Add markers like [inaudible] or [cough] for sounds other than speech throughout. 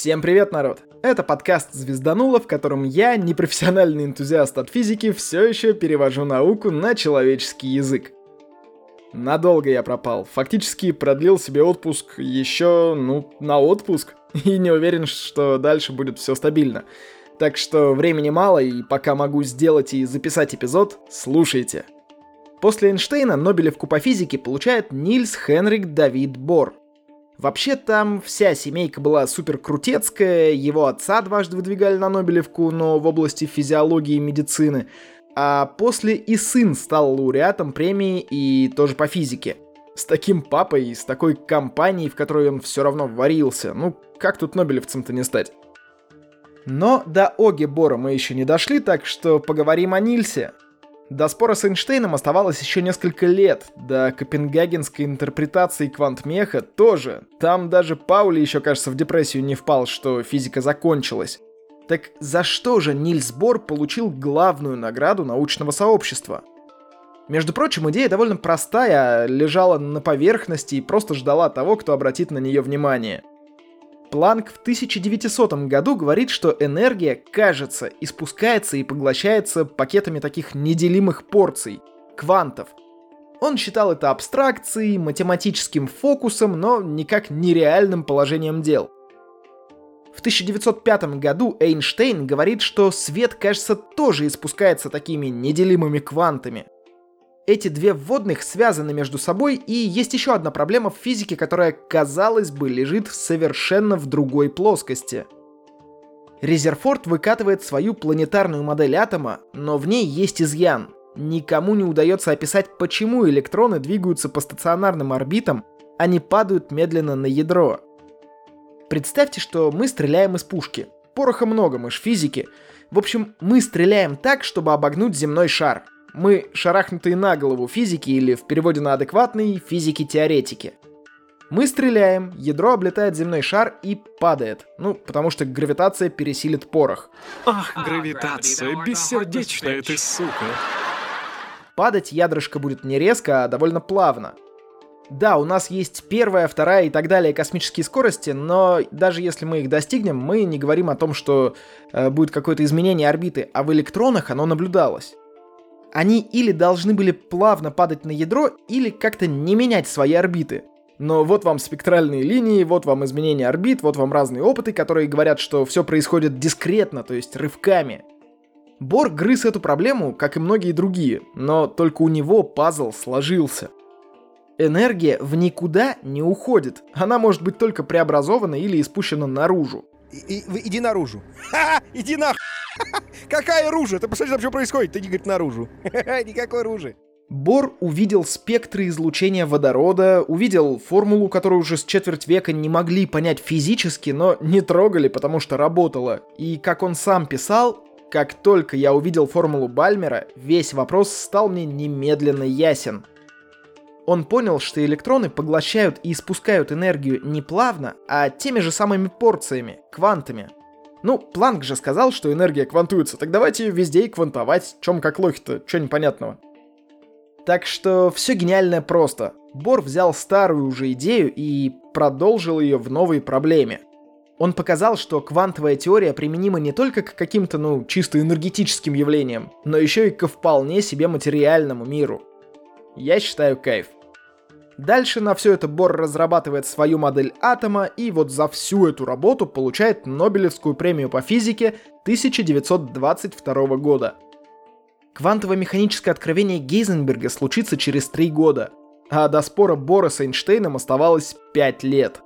Всем привет, народ! Это подкаст «Звездануло», в котором я, непрофессиональный энтузиаст от физики, все еще перевожу науку на человеческий язык. Надолго я пропал. Фактически продлил себе отпуск еще, ну, на отпуск. [laughs] И не уверен, что дальше будет все стабильно. Так что времени мало, и пока могу сделать и записать эпизод, слушайте. После Эйнштейна Нобелевку по физике получает Нильс Хенрик Давид Бор. Вообще там вся семейка была супер крутецкая, его отца дважды выдвигали на Нобелевку, но в области физиологии и медицины, а после и сын стал лауреатом премии и тоже по физике. С таким папой и с такой компанией, в которой он все равно варился, ну как тут Нобелевцем-то не стать? Но до Оги Бора мы еще не дошли, так что поговорим о Нильсе. До спора с Эйнштейном оставалось еще несколько лет, до копенгагенской интерпретации квантмеха тоже. Там даже Паули еще, кажется, в депрессию не впал, что физика закончилась. Так за что же Нильс Бор получил главную награду научного сообщества? Между прочим, идея довольно простая, лежала на поверхности и просто ждала того, кто обратит на нее внимание. Планк в 1900 году говорит, что энергия, кажется, испускается и поглощается пакетами таких неделимых порций, квантов. Он считал это абстракцией, математическим фокусом, но никак нереальным положением дел. В 1905 году Эйнштейн говорит, что свет, кажется, тоже испускается такими неделимыми квантами – эти две вводных связаны между собой, и есть еще одна проблема в физике, которая, казалось бы, лежит совершенно в другой плоскости. Резерфорд выкатывает свою планетарную модель атома, но в ней есть изъян. Никому не удается описать, почему электроны двигаются по стационарным орбитам, а не падают медленно на ядро. Представьте, что мы стреляем из пушки. Пороха много, мы ж физики. В общем, мы стреляем так, чтобы обогнуть земной шар – мы шарахнутые на голову физики или в переводе на адекватный физики-теоретики. Мы стреляем, ядро облетает земной шар и падает. Ну, потому что гравитация пересилит порох. Ах, гравитация, бессердечная ты сука. Падать ядрышко будет не резко, а довольно плавно. Да, у нас есть первая, вторая и так далее космические скорости, но даже если мы их достигнем, мы не говорим о том, что э, будет какое-то изменение орбиты, а в электронах оно наблюдалось они или должны были плавно падать на ядро, или как-то не менять свои орбиты. Но вот вам спектральные линии, вот вам изменения орбит, вот вам разные опыты, которые говорят, что все происходит дискретно, то есть рывками. Бор грыз эту проблему, как и многие другие, но только у него пазл сложился. Энергия в никуда не уходит, она может быть только преобразована или испущена наружу. И, и, иди наружу. Ха-ха, иди нахуй. Какая ружа? Ты посмотри, что происходит. Ты не говорит наружу. [laughs] Никакой ружи. Бор увидел спектры излучения водорода, увидел формулу, которую уже с четверть века не могли понять физически, но не трогали, потому что работала. И как он сам писал, как только я увидел формулу Бальмера, весь вопрос стал мне немедленно ясен. Он понял, что электроны поглощают и испускают энергию не плавно, а теми же самыми порциями, квантами – ну, Планк же сказал, что энергия квантуется, так давайте ее везде и квантовать. Чем как лохи-то, чё непонятного. Так что все гениальное просто. Бор взял старую уже идею и продолжил ее в новой проблеме. Он показал, что квантовая теория применима не только к каким-то, ну, чисто энергетическим явлениям, но еще и ко вполне себе материальному миру. Я считаю кайф. Дальше на все это Бор разрабатывает свою модель атома и вот за всю эту работу получает Нобелевскую премию по физике 1922 года. Квантово-механическое откровение Гейзенберга случится через три года, а до спора Бора с Эйнштейном оставалось 5 лет.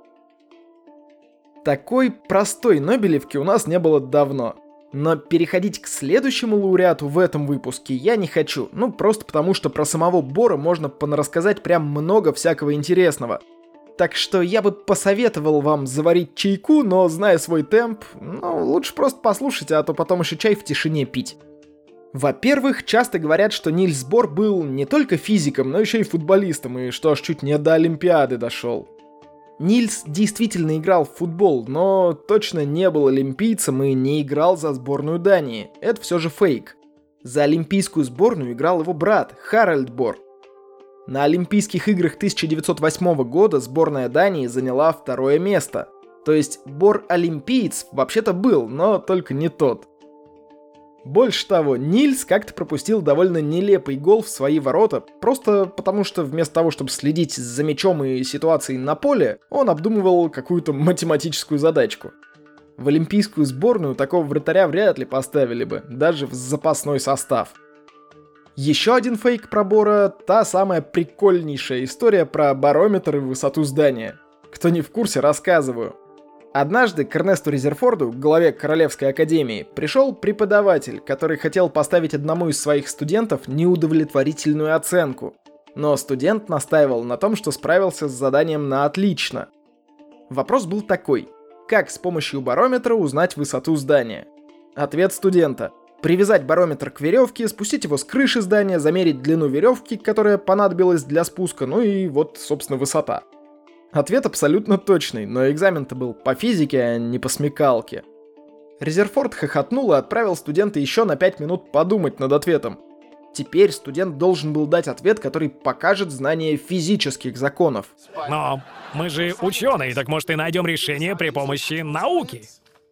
Такой простой Нобелевки у нас не было давно – но переходить к следующему лауреату в этом выпуске я не хочу. Ну, просто потому что про самого Бора можно понарассказать прям много всякого интересного. Так что я бы посоветовал вам заварить чайку, но зная свой темп, ну, лучше просто послушайте, а то потом еще чай в тишине пить. Во-первых, часто говорят, что Нильс Бор был не только физиком, но еще и футболистом, и что аж чуть не до Олимпиады дошел. Нильс действительно играл в футбол, но точно не был олимпийцем и не играл за сборную Дании. Это все же фейк. За олимпийскую сборную играл его брат Харальд Бор. На Олимпийских играх 1908 года сборная Дании заняла второе место. То есть Бор-олимпиец вообще-то был, но только не тот. Больше того, Нильс как-то пропустил довольно нелепый гол в свои ворота, просто потому что вместо того, чтобы следить за мячом и ситуацией на поле, он обдумывал какую-то математическую задачку. В олимпийскую сборную такого вратаря вряд ли поставили бы, даже в запасной состав. Еще один фейк про Бора — та самая прикольнейшая история про барометр и высоту здания. Кто не в курсе, рассказываю. Однажды к Эрнесту Резерфорду, главе Королевской Академии, пришел преподаватель, который хотел поставить одному из своих студентов неудовлетворительную оценку. Но студент настаивал на том, что справился с заданием на отлично. Вопрос был такой. Как с помощью барометра узнать высоту здания? Ответ студента. Привязать барометр к веревке, спустить его с крыши здания, замерить длину веревки, которая понадобилась для спуска, ну и вот, собственно, высота. Ответ абсолютно точный, но экзамен-то был по физике, а не по смекалке. Резерфорд хохотнул и отправил студента еще на 5 минут подумать над ответом. Теперь студент должен был дать ответ, который покажет знание физических законов. Но мы же ученые, так может и найдем решение при помощи науки?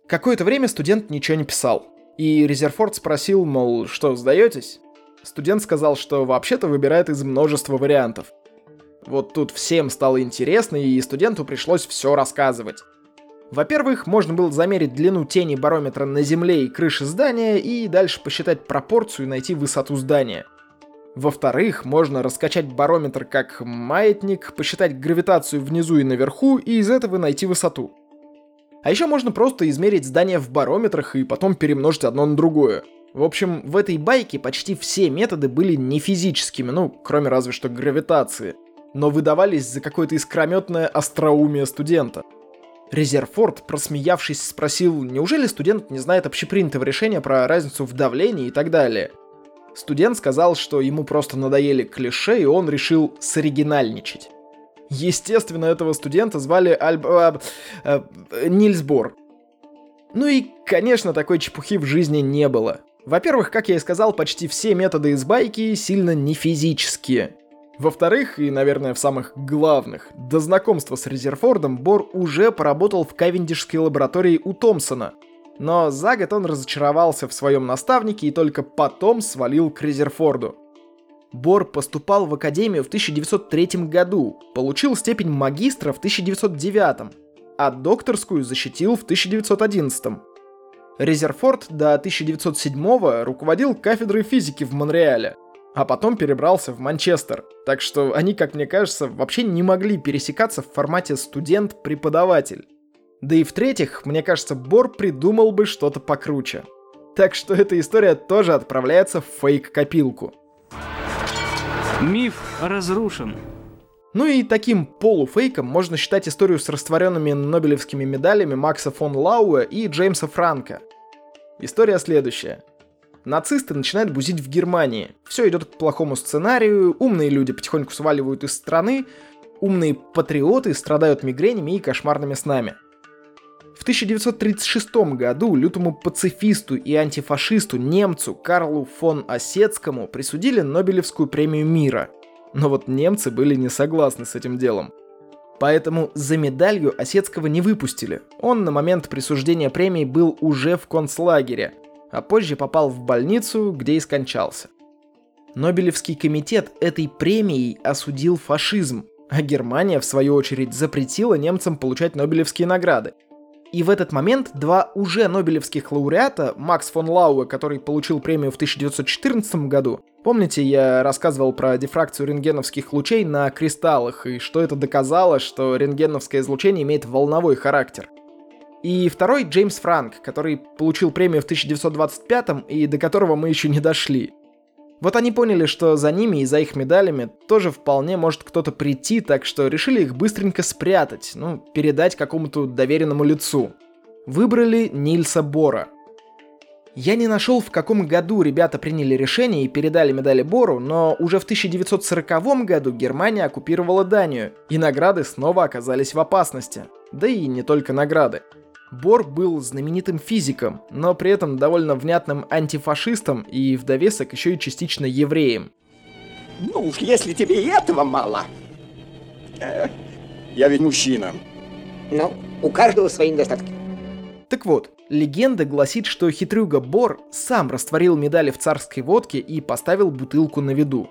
Какое-то время студент ничего не писал. И Резерфорд спросил, мол, что, сдаетесь? Студент сказал, что вообще-то выбирает из множества вариантов. Вот тут всем стало интересно, и студенту пришлось все рассказывать. Во-первых, можно было замерить длину тени барометра на земле и крыше здания, и дальше посчитать пропорцию и найти высоту здания. Во-вторых, можно раскачать барометр как маятник, посчитать гравитацию внизу и наверху, и из этого найти высоту. А еще можно просто измерить здание в барометрах и потом перемножить одно на другое. В общем, в этой байке почти все методы были не физическими, ну, кроме разве что гравитации но выдавались за какое-то искрометное остроумие студента. Резерфорд, просмеявшись, спросил, неужели студент не знает общепринятого решения про разницу в давлении и так далее. Студент сказал, что ему просто надоели клише, и он решил соригинальничать. Естественно, этого студента звали Альб... Э, э. Ну и, конечно, такой чепухи в жизни не было. Во-первых, как я и сказал, почти все методы из байки сильно не физические. Во-вторых, и, наверное, в самых главных, до знакомства с Резерфордом Бор уже поработал в Кавендишской лаборатории у Томпсона. Но за год он разочаровался в своем наставнике и только потом свалил к Резерфорду. Бор поступал в академию в 1903 году, получил степень магистра в 1909, а докторскую защитил в 1911. Резерфорд до 1907 руководил кафедрой физики в Монреале, а потом перебрался в Манчестер. Так что они, как мне кажется, вообще не могли пересекаться в формате студент-преподаватель. Да и в-третьих, мне кажется, Бор придумал бы что-то покруче. Так что эта история тоже отправляется в фейк-копилку. Миф разрушен. Ну и таким полуфейком можно считать историю с растворенными нобелевскими медалями Макса фон Лауэ и Джеймса Франка. История следующая нацисты начинают бузить в Германии. Все идет к плохому сценарию, умные люди потихоньку сваливают из страны, умные патриоты страдают мигренями и кошмарными снами. В 1936 году лютому пацифисту и антифашисту немцу Карлу фон Осетскому присудили Нобелевскую премию мира. Но вот немцы были не согласны с этим делом. Поэтому за медалью Осетского не выпустили. Он на момент присуждения премии был уже в концлагере, а позже попал в больницу, где и скончался. Нобелевский комитет этой премией осудил фашизм, а Германия, в свою очередь, запретила немцам получать Нобелевские награды. И в этот момент два уже нобелевских лауреата, Макс фон Лауэ, который получил премию в 1914 году, помните, я рассказывал про дифракцию рентгеновских лучей на кристаллах, и что это доказало, что рентгеновское излучение имеет волновой характер – и второй Джеймс Франк, который получил премию в 1925 и до которого мы еще не дошли. Вот они поняли, что за ними и за их медалями тоже вполне может кто-то прийти, так что решили их быстренько спрятать, ну, передать какому-то доверенному лицу. Выбрали Нильса Бора. Я не нашел, в каком году ребята приняли решение и передали медали Бору, но уже в 1940 году Германия оккупировала Данию, и награды снова оказались в опасности. Да и не только награды. Бор был знаменитым физиком, но при этом довольно внятным антифашистом и в довесок еще и частично евреем. Ну уж если тебе и этого мало. Э, я ведь мужчина. Ну, У каждого свои недостатки. Так вот, легенда гласит, что хитрюга Бор сам растворил медали в царской водке и поставил бутылку на виду.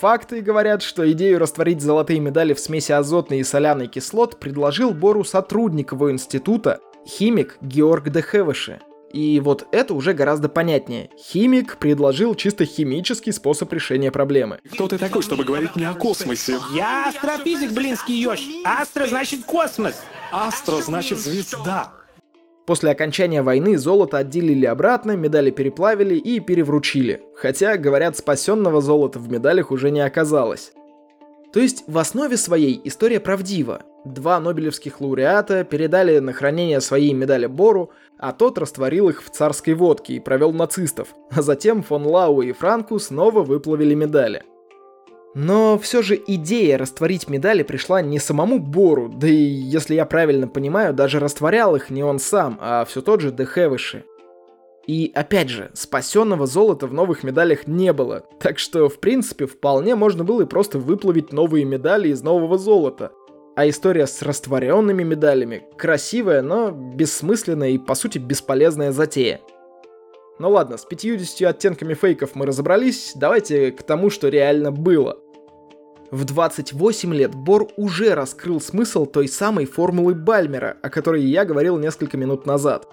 Факты говорят, что идею растворить золотые медали в смеси азотной и соляной кислот предложил Бору сотрудник его института, химик Георг де Хевеше. И вот это уже гораздо понятнее. Химик предложил чисто химический способ решения проблемы. Кто ты такой, чтобы говорить мне о космосе? Я астрофизик, блинский ёж. Астро значит космос. Астро значит звезда. После окончания войны золото отделили обратно, медали переплавили и перевручили. Хотя, говорят, спасенного золота в медалях уже не оказалось. То есть в основе своей история правдива. Два нобелевских лауреата передали на хранение свои медали Бору, а тот растворил их в царской водке и провел нацистов. А затем фон Лау и Франку снова выплавили медали. Но все же идея растворить медали пришла не самому Бору, да и, если я правильно понимаю, даже растворял их не он сам, а все тот же Дехевыши. И опять же, спасенного золота в новых медалях не было, так что, в принципе, вполне можно было и просто выплавить новые медали из нового золота. А история с растворенными медалями красивая, но бессмысленная и, по сути, бесполезная затея. Ну ладно, с 50 оттенками фейков мы разобрались, давайте к тому, что реально было. В 28 лет Бор уже раскрыл смысл той самой формулы Бальмера, о которой я говорил несколько минут назад.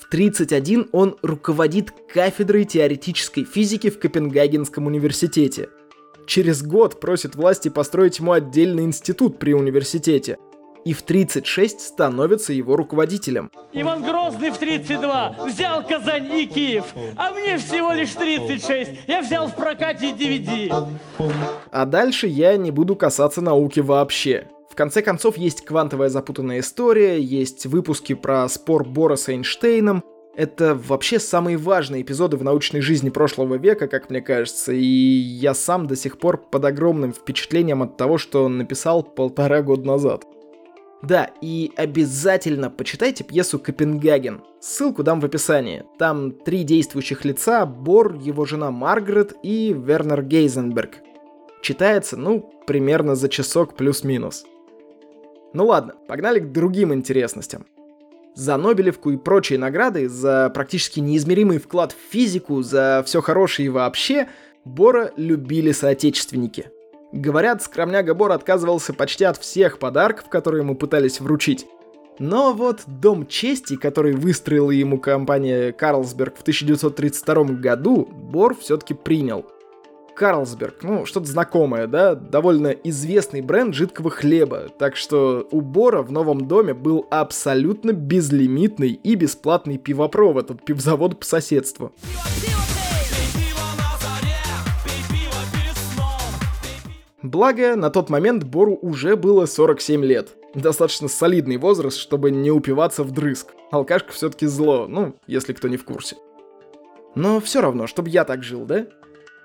В 31 он руководит кафедрой теоретической физики в Копенгагенском университете. Через год просит власти построить ему отдельный институт при университете, и в 36 становится его руководителем. Иван Грозный в 32 взял Казань и Киев, а мне всего лишь 36. Я взял в прокате DVD. А дальше я не буду касаться науки вообще. В конце концов, есть квантовая запутанная история, есть выпуски про спор Бора с Эйнштейном. Это вообще самые важные эпизоды в научной жизни прошлого века, как мне кажется, и я сам до сих пор под огромным впечатлением от того, что написал полтора года назад. Да, и обязательно почитайте пьесу «Копенгаген». Ссылку дам в описании. Там три действующих лица, Бор, его жена Маргарет и Вернер Гейзенберг. Читается, ну, примерно за часок плюс-минус. Ну ладно, погнали к другим интересностям. За Нобелевку и прочие награды, за практически неизмеримый вклад в физику, за все хорошее и вообще, Бора любили соотечественники – Говорят, скромняга Бор отказывался почти от всех подарков, которые ему пытались вручить. Но вот Дом чести, который выстроила ему компания Карлсберг в 1932 году, Бор все-таки принял. Карлсберг, ну, что-то знакомое, да? Довольно известный бренд жидкого хлеба, так что у Бора в новом доме был абсолютно безлимитный и бесплатный пивопровод от пивзавода по соседству. Благо, на тот момент Бору уже было 47 лет. Достаточно солидный возраст, чтобы не упиваться вдрызг. Алкашка все-таки зло, ну, если кто не в курсе. Но все равно, чтобы я так жил, да?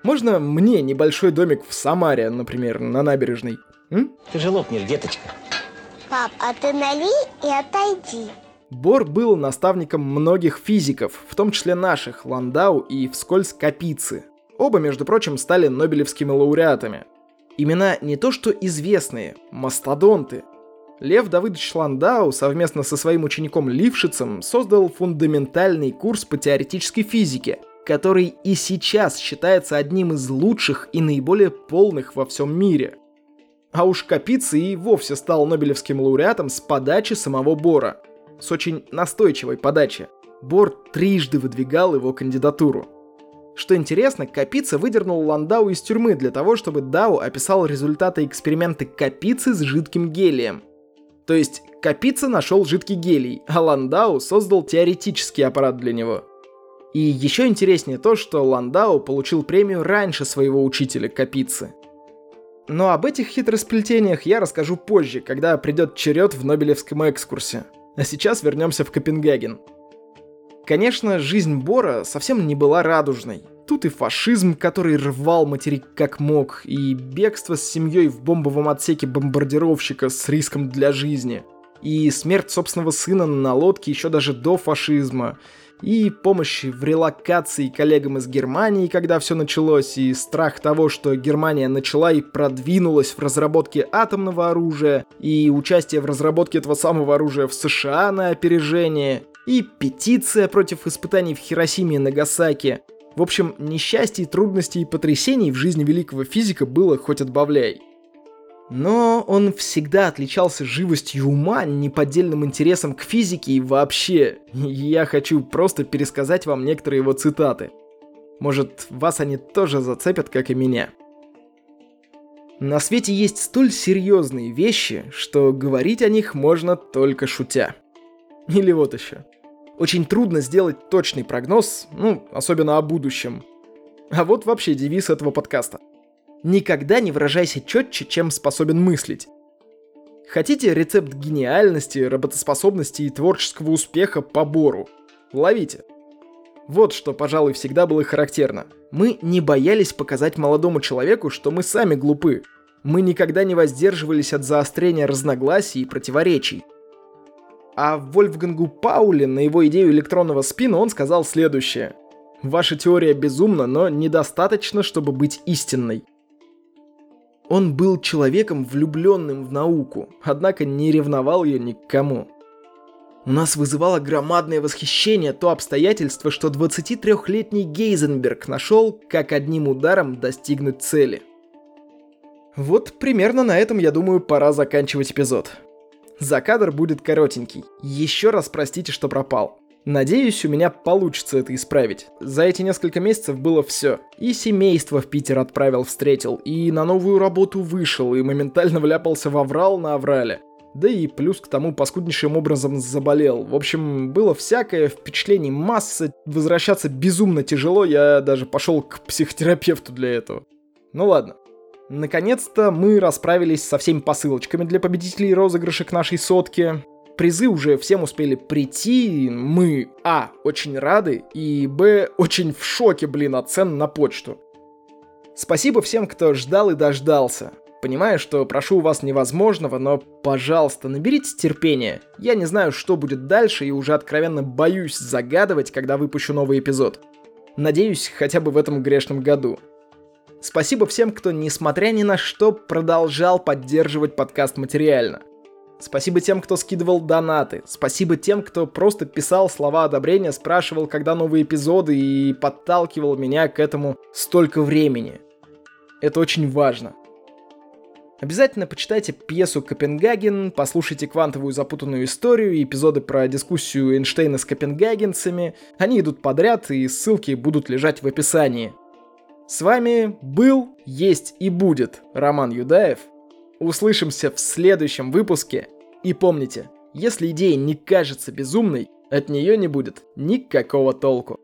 Можно мне небольшой домик в Самаре, например, на набережной? М? Ты же лопнешь, деточка. Пап, а ты налей и отойди. Бор был наставником многих физиков, в том числе наших, Ландау и вскользь Капицы. Оба, между прочим, стали нобелевскими лауреатами. Имена не то что известные, мастодонты. Лев Давыдович Ландау совместно со своим учеником Лившицем создал фундаментальный курс по теоретической физике, который и сейчас считается одним из лучших и наиболее полных во всем мире. А уж Капицы и вовсе стал Нобелевским лауреатом с подачи самого Бора. С очень настойчивой подачи. Бор трижды выдвигал его кандидатуру. Что интересно, Капица выдернул Ландау из тюрьмы для того, чтобы Дау описал результаты эксперимента Капицы с жидким гелием. То есть Капица нашел жидкий гелий, а Ландау создал теоретический аппарат для него. И еще интереснее то, что Ландау получил премию раньше своего учителя Капицы. Но об этих хитросплетениях я расскажу позже, когда придет черед в Нобелевском экскурсе. А сейчас вернемся в Копенгаген. Конечно, жизнь Бора совсем не была радужной. Тут и фашизм, который рвал материк как мог, и бегство с семьей в бомбовом отсеке бомбардировщика с риском для жизни, и смерть собственного сына на лодке еще даже до фашизма, и помощи в релокации коллегам из Германии, когда все началось, и страх того, что Германия начала и продвинулась в разработке атомного оружия, и участие в разработке этого самого оружия в США на опережение, и петиция против испытаний в Хиросиме и Нагасаки. В общем, несчастий, трудностей и потрясений в жизни великого физика было хоть отбавляй. Но он всегда отличался живостью ума, неподдельным интересом к физике и вообще. [laughs] Я хочу просто пересказать вам некоторые его цитаты. Может, вас они тоже зацепят, как и меня. На свете есть столь серьезные вещи, что говорить о них можно только шутя. Или вот еще. Очень трудно сделать точный прогноз, ну, особенно о будущем. А вот вообще девиз этого подкаста – Никогда не выражайся четче, чем способен мыслить. Хотите рецепт гениальности, работоспособности и творческого успеха по Бору? Ловите. Вот что, пожалуй, всегда было характерно. Мы не боялись показать молодому человеку, что мы сами глупы. Мы никогда не воздерживались от заострения разногласий и противоречий. А Вольфгангу Пауле на его идею электронного спина он сказал следующее. Ваша теория безумна, но недостаточно, чтобы быть истинной. Он был человеком, влюбленным в науку, однако не ревновал ее ни к кому. У нас вызывало громадное восхищение то обстоятельство, что 23-летний Гейзенберг нашел, как одним ударом достигнуть цели. Вот примерно на этом, я думаю, пора заканчивать эпизод. За кадр будет коротенький. Еще раз простите, что пропал. Надеюсь, у меня получится это исправить. За эти несколько месяцев было все. И семейство в Питер отправил, встретил, и на новую работу вышел, и моментально вляпался в аврал на аврале. Да и плюс к тому паскуднейшим образом заболел. В общем, было всякое, впечатлений масса, возвращаться безумно тяжело, я даже пошел к психотерапевту для этого. Ну ладно. Наконец-то мы расправились со всеми посылочками для победителей розыгрыша к нашей сотке призы уже всем успели прийти. Мы, а, очень рады, и, б, очень в шоке, блин, от цен на почту. Спасибо всем, кто ждал и дождался. Понимаю, что прошу у вас невозможного, но, пожалуйста, наберите терпения. Я не знаю, что будет дальше, и уже откровенно боюсь загадывать, когда выпущу новый эпизод. Надеюсь, хотя бы в этом грешном году. Спасибо всем, кто, несмотря ни на что, продолжал поддерживать подкаст материально. Спасибо тем, кто скидывал донаты. Спасибо тем, кто просто писал слова одобрения, спрашивал, когда новые эпизоды и подталкивал меня к этому столько времени. Это очень важно. Обязательно почитайте пьесу «Копенгаген», послушайте квантовую запутанную историю и эпизоды про дискуссию Эйнштейна с копенгагенцами. Они идут подряд, и ссылки будут лежать в описании. С вами был, есть и будет Роман Юдаев – Услышимся в следующем выпуске. И помните, если идея не кажется безумной, от нее не будет никакого толку.